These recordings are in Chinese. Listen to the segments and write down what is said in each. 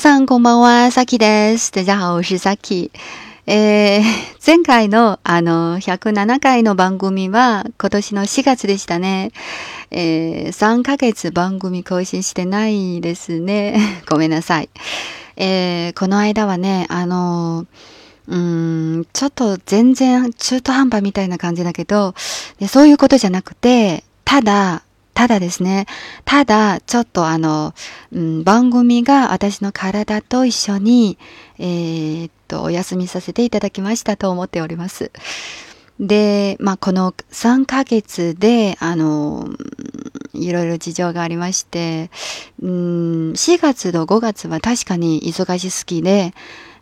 さんこんばんは、さきです。大家好，我是さき。えー、前回のあの107回の番組は今年の4月でしたね。えー、3ヶ月番組更新してないですね。ごめんなさい。えー、この間はね、あのうん、ちょっと全然中途半端みたいな感じだけど、そういうことじゃなくて、ただ、ただですね、ただ、ちょっとあの、うん、番組が私の体と一緒に、えー、っと、お休みさせていただきましたと思っております。で、まあ、この3ヶ月で、あの、いろいろ事情がありまして、うん、4月と5月は確かに忙しすぎで、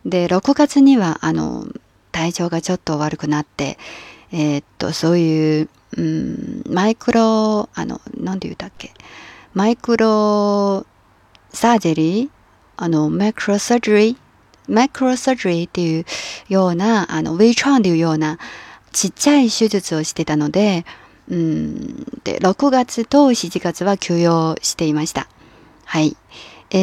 で、6月には、あの、体調がちょっと悪くなって、えー、っと、そういう、うん、マイクロ、あの、なんて言うたっけ、マイクロサージェリー、あの、マイクロサージェリー、マイクロサージェリーっていうような、あの、ウィーチョンっていうような、ちっちゃい手術をしてたので、うん、で、6月と7月は休養していました。はい。え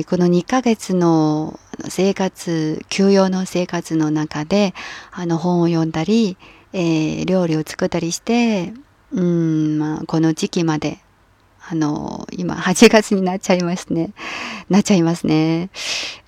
ー、この2ヶ月の生活、休養の生活の中で、あの本を読んだり、えー、料理を作ったりして、うん、まあ、この時期まで、あの、今、8月になっちゃいますね。なっちゃいますね。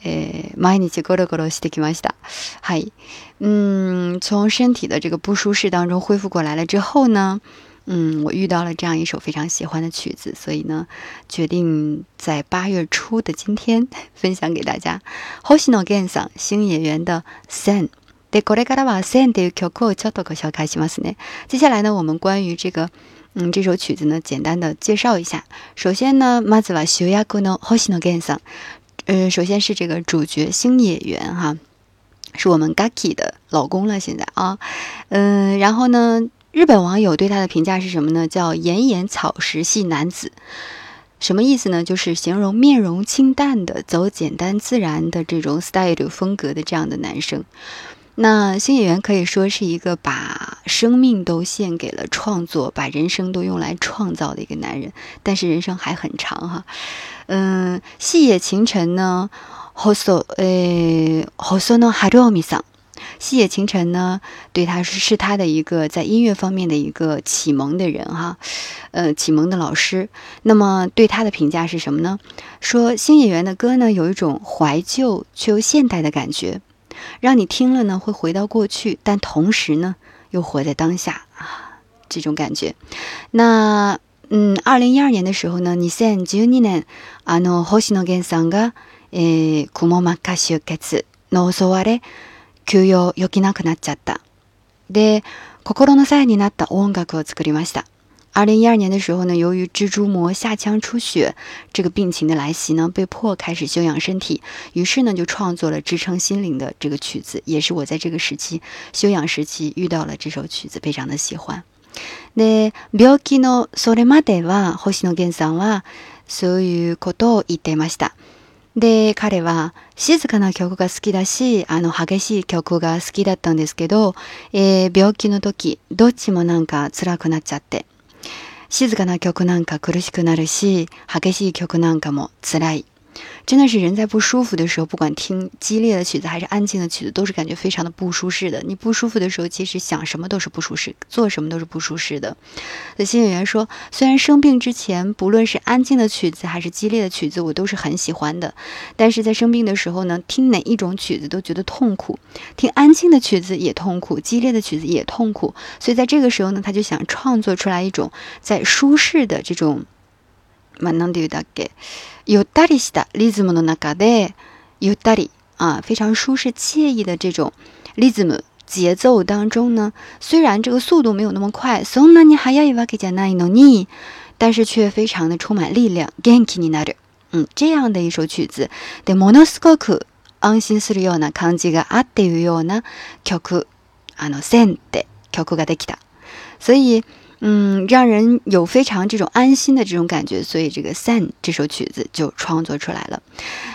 えー、毎日ゴロゴロしてきました。はい。嗯，从身体的这个不舒适当中恢复过来了之后呢，嗯，我遇到了这样一首非常喜欢的曲子，所以呢，决定在八月初的今天分享给大家。星野源さん新演员的《Sen》。对，高丽嘎达瓦森对，巧克巧多克小卡西马斯内。接下来呢，我们关于这个，嗯，这首曲子呢，简单的介绍一下。首先呢，马子瓦修亚库诺豪西诺根桑，嗯，首先是这个主角星野源哈，是我们 GAKI 的老公了，现在啊，嗯，然后呢，日本网友对他的评价是什么呢？叫“颜颜草石系男子”，什么意思呢？就是形容面容清淡的、走简单自然的这种 style 风格的这样的男生。那新演员可以说是一个把生命都献给了创作，把人生都用来创造的一个男人。但是人生还很长哈。嗯，细野晴臣呢，后所诶，后所呢，海都奥米桑。细野晴臣呢，对他是是他的一个在音乐方面的一个启蒙的人哈。呃，启蒙的老师。那么对他的评价是什么呢？说新演员的歌呢，有一种怀旧却又现代的感觉。让你听了呢，会回到过去，但同时呢，又活在当下啊，这种感觉。那，嗯，二零一二年的时候呢，二千十二年，あの星野源さんが、え、くもまか出血の襲われ、休養よきなくなっちゃった。で、心の声になった音楽を作りました。二零一二年的时候呢，由于蜘蛛膜下腔出血这个病情的来袭呢，被迫开始修养身体，于是呢就创作了支撑心灵的这个曲子，也是我在这个时期修养时期遇到了这首曲子，非常的喜欢。那病気のそれまでは、星野源さんはそういうことを言ってました。で、彼は静かな曲が好きだし、あの激しい曲が好きだったんですけど、病気の時、どっちもなんか辛くなっちゃって。静かな曲なんか苦しくなるし激しい曲なんかも辛い真的是人在不舒服的时候，不管听激烈的曲子还是安静的曲子，都是感觉非常的不舒适的。你不舒服的时候，其实想什么都是不舒适，做什么都是不舒适的。那新演员说，虽然生病之前，不论是安静的曲子还是激烈的曲子，我都是很喜欢的，但是在生病的时候呢，听哪一种曲子都觉得痛苦，听安静的曲子也痛苦，激烈的曲子也痛苦。所以在这个时候呢，他就想创作出来一种在舒适的这种。まあ、なんて言うだっけ、ゆったりしたリズムの中で、ゆったり啊，非常舒适惬意的这种 rhythm 节奏当中呢，虽然这个速度没有那么快，そんなに速いわけじゃないのに，但是却非常的充满力量。元気になる。嗯，这样的一首曲子，でものすごく安心するような感じがあっていうような曲、あの線って曲ができた。所以。嗯，让人有非常这种安心的这种感觉，所以这个《s a n 这首曲子就创作出来了。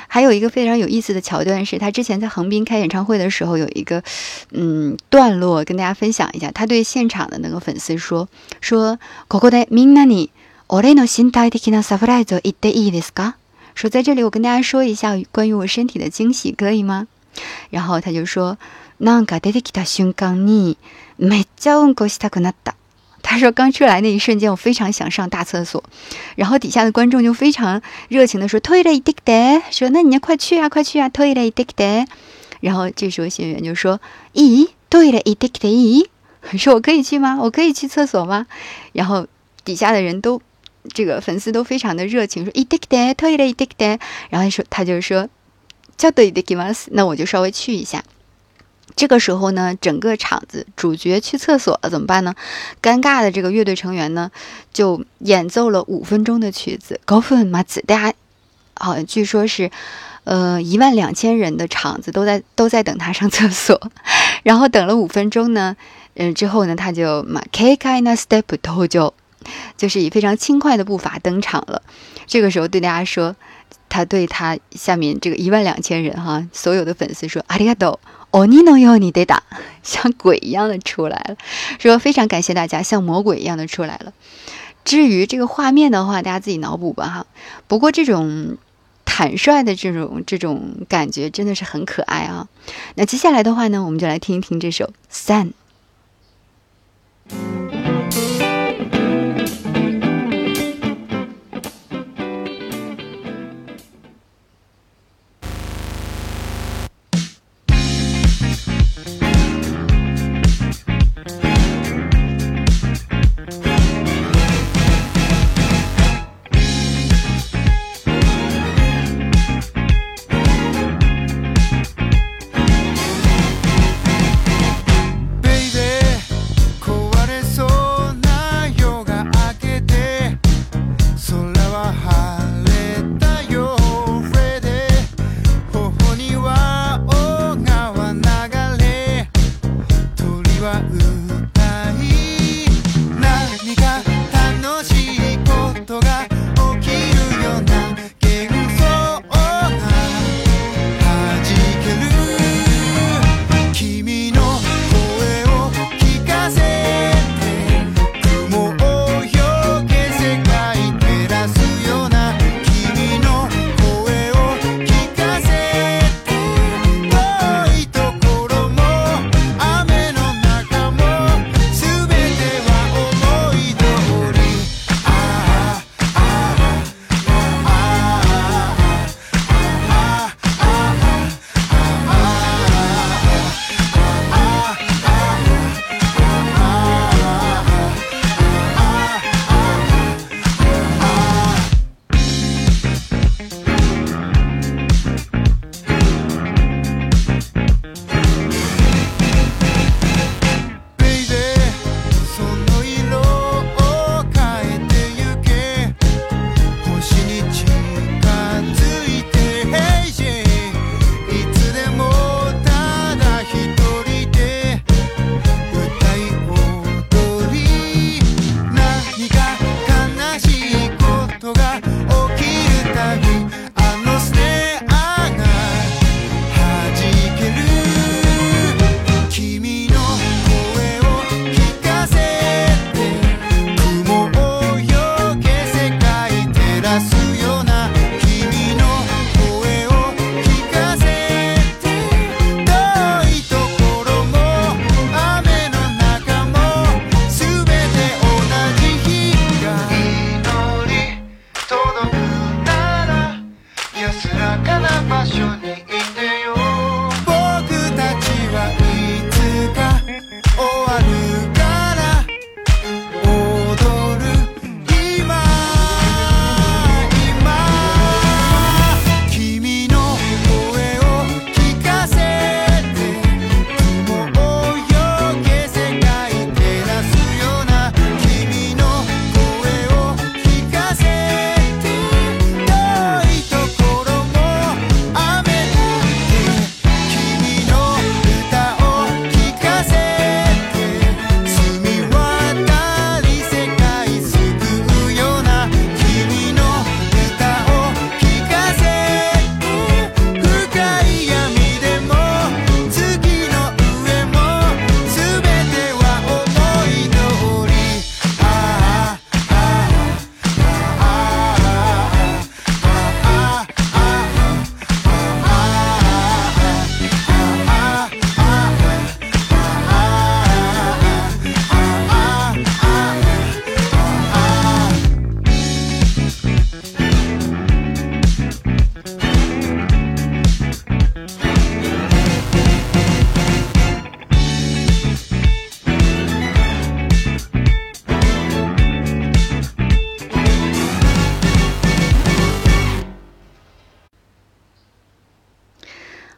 还有一个非常有意思的桥段是，他之前在横滨开演唱会的时候，有一个嗯段落跟大家分享一下。他对现场的那个粉丝说：“说，ここでみんなに俺の心体的なサプライズ一でいいですか？”说在这里，我跟大家说一下关于我身体的惊喜，可以吗？然后他就说：“なんかでてきた胸港にめっちゃ温かしたくなった。”他说：“刚出来那一瞬间，我非常想上大厕所，然后底下的观众就非常热情的说：‘トイレ行って说那你要快去啊，快去啊，トイレ行って然后这时候新演员就说：‘咦，トイレ行ってる？’说我可以去吗？我可以去厕所吗？然后底下的人都，这个粉丝都非常的热情，说：‘行ってる、トイレ行って然后说，他就说叫得イレ行く那我就稍微去一下。”这个时候呢，整个场子主角去厕所了，怎么办呢？尴尬的这个乐队成员呢，就演奏了五分钟的曲子。高分马子，大家，好像据说是，呃，一万两千人的场子都在都在等他上厕所，然后等了五分钟呢，嗯，之后呢，他就马 i n a step to 就，就是以非常轻快的步伐登场了。这个时候对大家说，他对他下面这个一万两千人哈，所有的粉丝说阿里嘎多，哦，你能哟你得打，像鬼一样的出来了，说非常感谢大家，像魔鬼一样的出来了。至于这个画面的话，大家自己脑补吧哈。不过这种坦率的这种这种感觉真的是很可爱啊。那接下来的话呢，我们就来听一听这首《Sun》。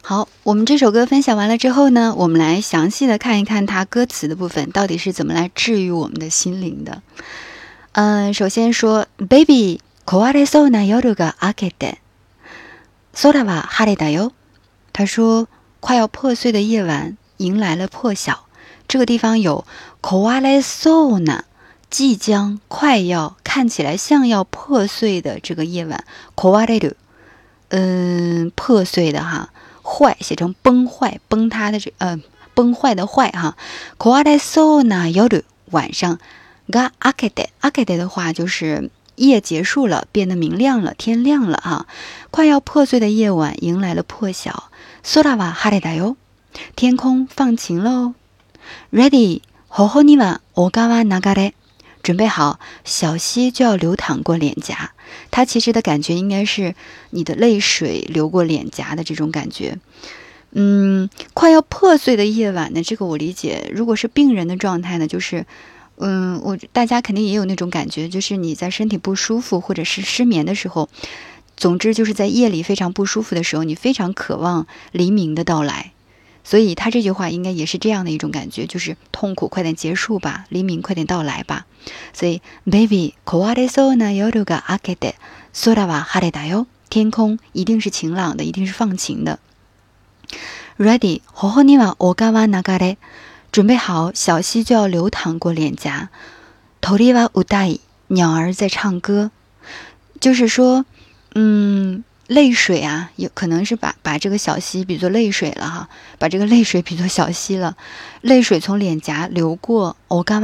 好，我们这首歌分享完了之后呢，我们来详细的看一看它歌词的部分到底是怎么来治愈我们的心灵的。嗯，首先说，baby，他说快要破碎的夜晚迎来了破晓。这个地方有 coalescena，即将快要看起来像要破碎的这个夜晚 coalescena，嗯，破碎的哈。坏写成崩坏、崩塌的这，呃崩坏的坏哈。晚上，嘎阿盖得阿盖得的话就是夜结束了，变得明亮了，天亮了哈。快要破碎的夜晚迎来了破晓。苏拉瓦哈得达天空放晴喽。Ready，好好你哇，我嘎瓦准备好，小溪就要流淌过脸颊。它其实的感觉应该是你的泪水流过脸颊的这种感觉，嗯，快要破碎的夜晚呢？这个我理解，如果是病人的状态呢，就是，嗯，我大家肯定也有那种感觉，就是你在身体不舒服或者是失眠的时候，总之就是在夜里非常不舒服的时候，你非常渴望黎明的到来。所以他这句话应该也是这样的一种感觉，就是痛苦快点结束吧，黎明快点到来吧。所以，baby，kawaii so na yoru ga akete，そうだわハレだよ，天空一定是晴朗的，一定是放晴的。Ready，honawa ogawa nagare，准备好，小溪就要流淌过脸颊。Tori wa uday，鸟儿在唱歌，就是说，嗯。泪水啊，有可能是把把这个小溪比作泪水了哈，把这个泪水比作小溪了。泪水从脸颊流过，嘎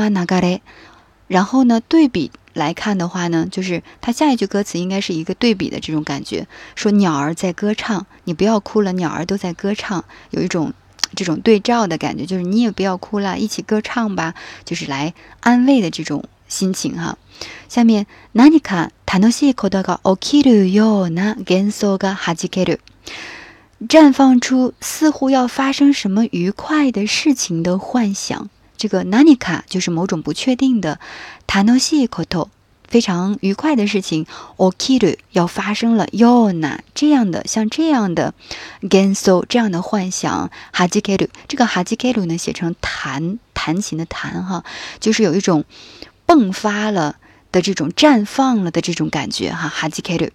然后呢，对比来看的话呢，就是它下一句歌词应该是一个对比的这种感觉，说鸟儿在歌唱，你不要哭了，鸟儿都在歌唱，有一种这种对照的感觉，就是你也不要哭了，一起歌唱吧，就是来安慰的这种。心情哈。下面，何ニカ楽しいことが起きるような幻想が弾ける，绽放出似乎要发生什么愉快的事情的幻想。这个 nanika 就是某种不确定的、i し o t と，非常愉快的事情。起きる要发生了ような这样的像这样的幻想、はじける。这个はじける呢，写成弹弹琴的弹哈，就是有一种。迸发了的这种绽放了的这种感觉，哈哈吉克鲁，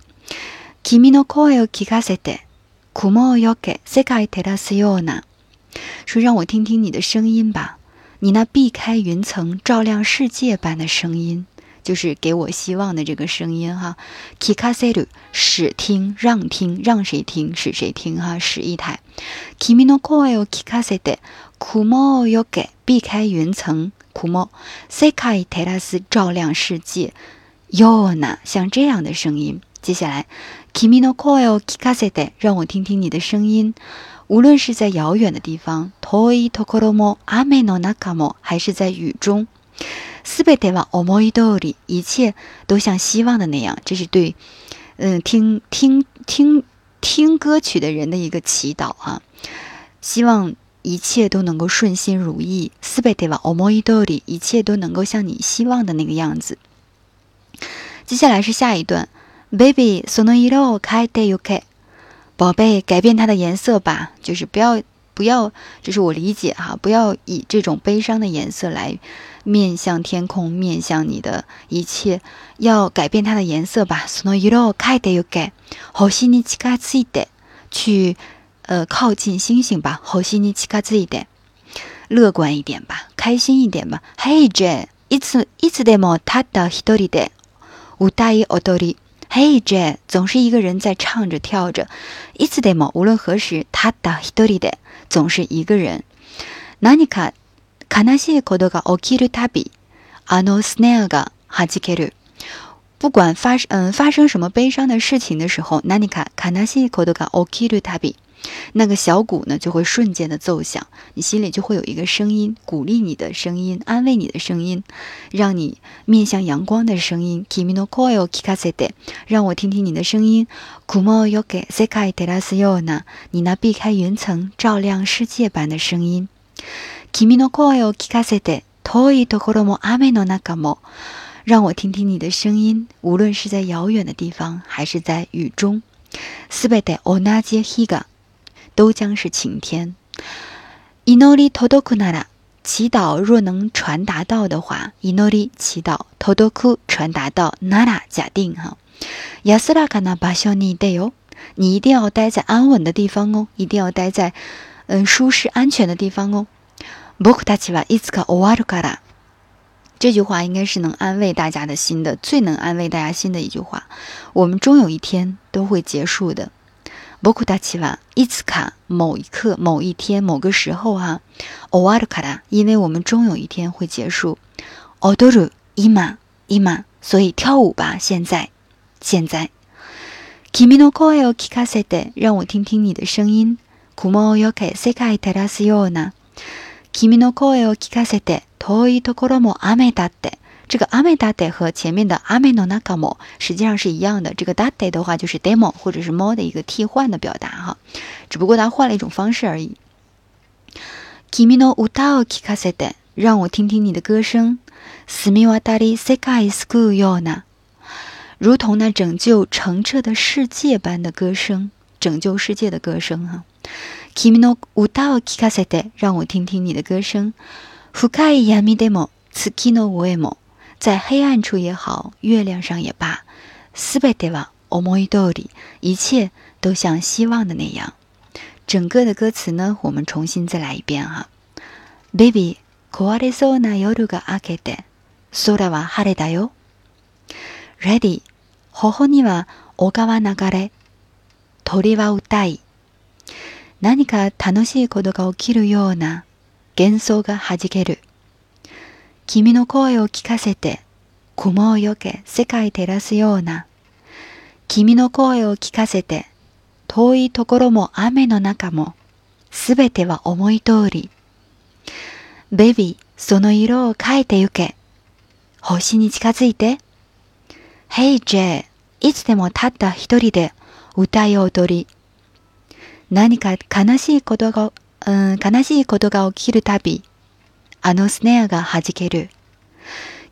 キの声を聴かせて、雲をよけ。说让我听听你的声音吧，你那避开云层照亮世界般的声音，就是给我希望的这个声音，哈。聴かせる、使听、让听、让谁听、使谁听，哈。使一台。キの声を聴かせて、雲をよけ。避开云层，酷猫，塞开泰拉斯照亮世界。yona 像这样的声音。接下来，キミの声を s かせて，让我听听你的声音。无论是在遥远的地方，ame no n a の a m o 还是在雨中，すべては思い通り，一切都像希望的那样。这是对，嗯，听听听听歌曲的人的一个祈祷啊，希望。一切都能够顺心如意，すべては思い通り。一切都能够像你希望的那个样子。接下来是下一段，baby，その色を変えてよけ。宝贝，改变它的颜色吧，就是不要不要，这是我理解哈，不要以这种悲伤的颜色来面向天空，面向你的一切，要改变它的颜色吧，その色を変えてよけ。欲しいに近づいて、去。呃，靠近星星吧，好心你起咖子一点，乐观一点吧，开心一点吧。Hey Jane，いついつでもただひとりで、うだいオトリ。Hey Jane，总是一个人在唱着、跳着。いつでも无论何时，ただひとりで，总是一个人。なにか悲しいことが起きるたび、あのスネアがはじける。不管发嗯发生什么悲伤的事情的时候，なにか悲しいことが起きるたび。那个小鼓呢，就会瞬间的奏响，你心里就会有一个声音，鼓励你的声音，安慰你的声音，让你面向阳光的声音。让我听听你的声音，你那避开云层，照亮世界般的声音。让我听听你的声音，无论是在遥远的地方，还是在雨中。都将是晴天。Inori todoku n a a 祈祷若能传达到的话 i n o r 祈祷 todoku 传达到 n a a 假定哈，yasuka na b a s n i d y 你一定要待在安稳的地方哦，一定要待在嗯舒适安全的地方哦。Boku tachi a i k a o w a k a a 这句话应该是能安慰大家的心的，最能安慰大家心的一句话。我们终有一天都会结束的。僕たちはいつか某一刻、某一天、某个时候哈。終わるから、因为我们终有一天会结束。オドルイ所以跳舞吧，现在，现在。君の声を聞かせて、让我听听你的声音。雲を溶か世界照らすような。君の声を聞かせて、遠いところも雨だって。这个阿梅达代和前面的阿梅诺纳卡莫实际上是一样的。这个达代的话就是 demo 或者是 m o r 的一个替换的表达哈，只不过它换了一种方式而已。キミの歌を聴かせて、让我听听你的歌声。すみはだり世界すくような、如同那拯救澄澈的世界般的歌声，拯救世界的歌声哈。キミの歌を聴かせて、让我听听你的歌声。深い闇でも月の微笑も在黑暗处也好，月亮上也罢，すべては思い通り、一切都像希望的那样。整个的歌词呢，我们重新再来一遍哈。Baby、Koare so na yoru ga akete、Sora wa haraida yo、Ready、Hoho ni wa oka wa nagare、Tori wa utai、何か楽しいことが起きるような幻想がはじける。君の声を聞かせて、雲をよけ世界照らすような、君の声を聞かせて、遠いところも雨の中も、すべては思い通り。ベビー、その色を変えてゆけ。星に近づいて。Hey J, いつでもたった一人で歌い踊り。何か悲しいことが、うん、悲しいことが起きるたび、あのスネアが弾ける。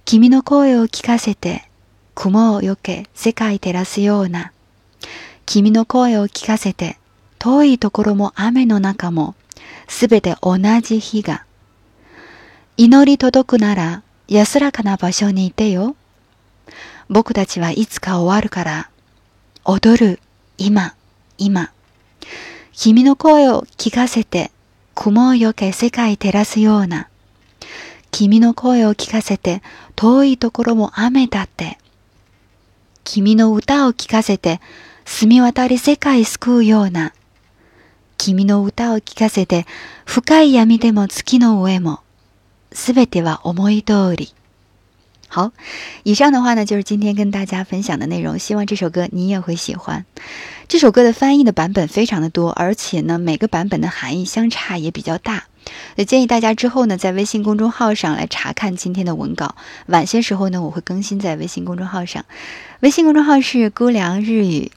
君の声を聞かせて、雲をよけ世界照らすような。君の声を聞かせて、遠いところも雨の中も、すべて同じ日が。祈り届くなら、安らかな場所にいてよ。僕たちはいつか終わるから、踊る、今、今。君の声を聞かせて、雲をよけ世界照らすような。君の声を聞かせて、遠いところも雨だって。君の歌を聞かせて、澄み渡り世界救うような。君の歌を聞かせて、深い闇でも月の上も。すべては思い通り。好，以上的话呢，就是今天跟大家分享的内容。希望这首歌你也会喜欢。这首歌的翻译的版本非常的多，而且呢，每个版本的含义相差也比较大。也建议大家之后呢，在微信公众号上来查看今天的文稿。晚些时候呢，我会更新在微信公众号上。微信公众号是“菇凉日语”，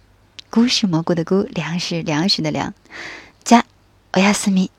菇是蘑菇的菇，凉是粮食的凉。加，我要思密。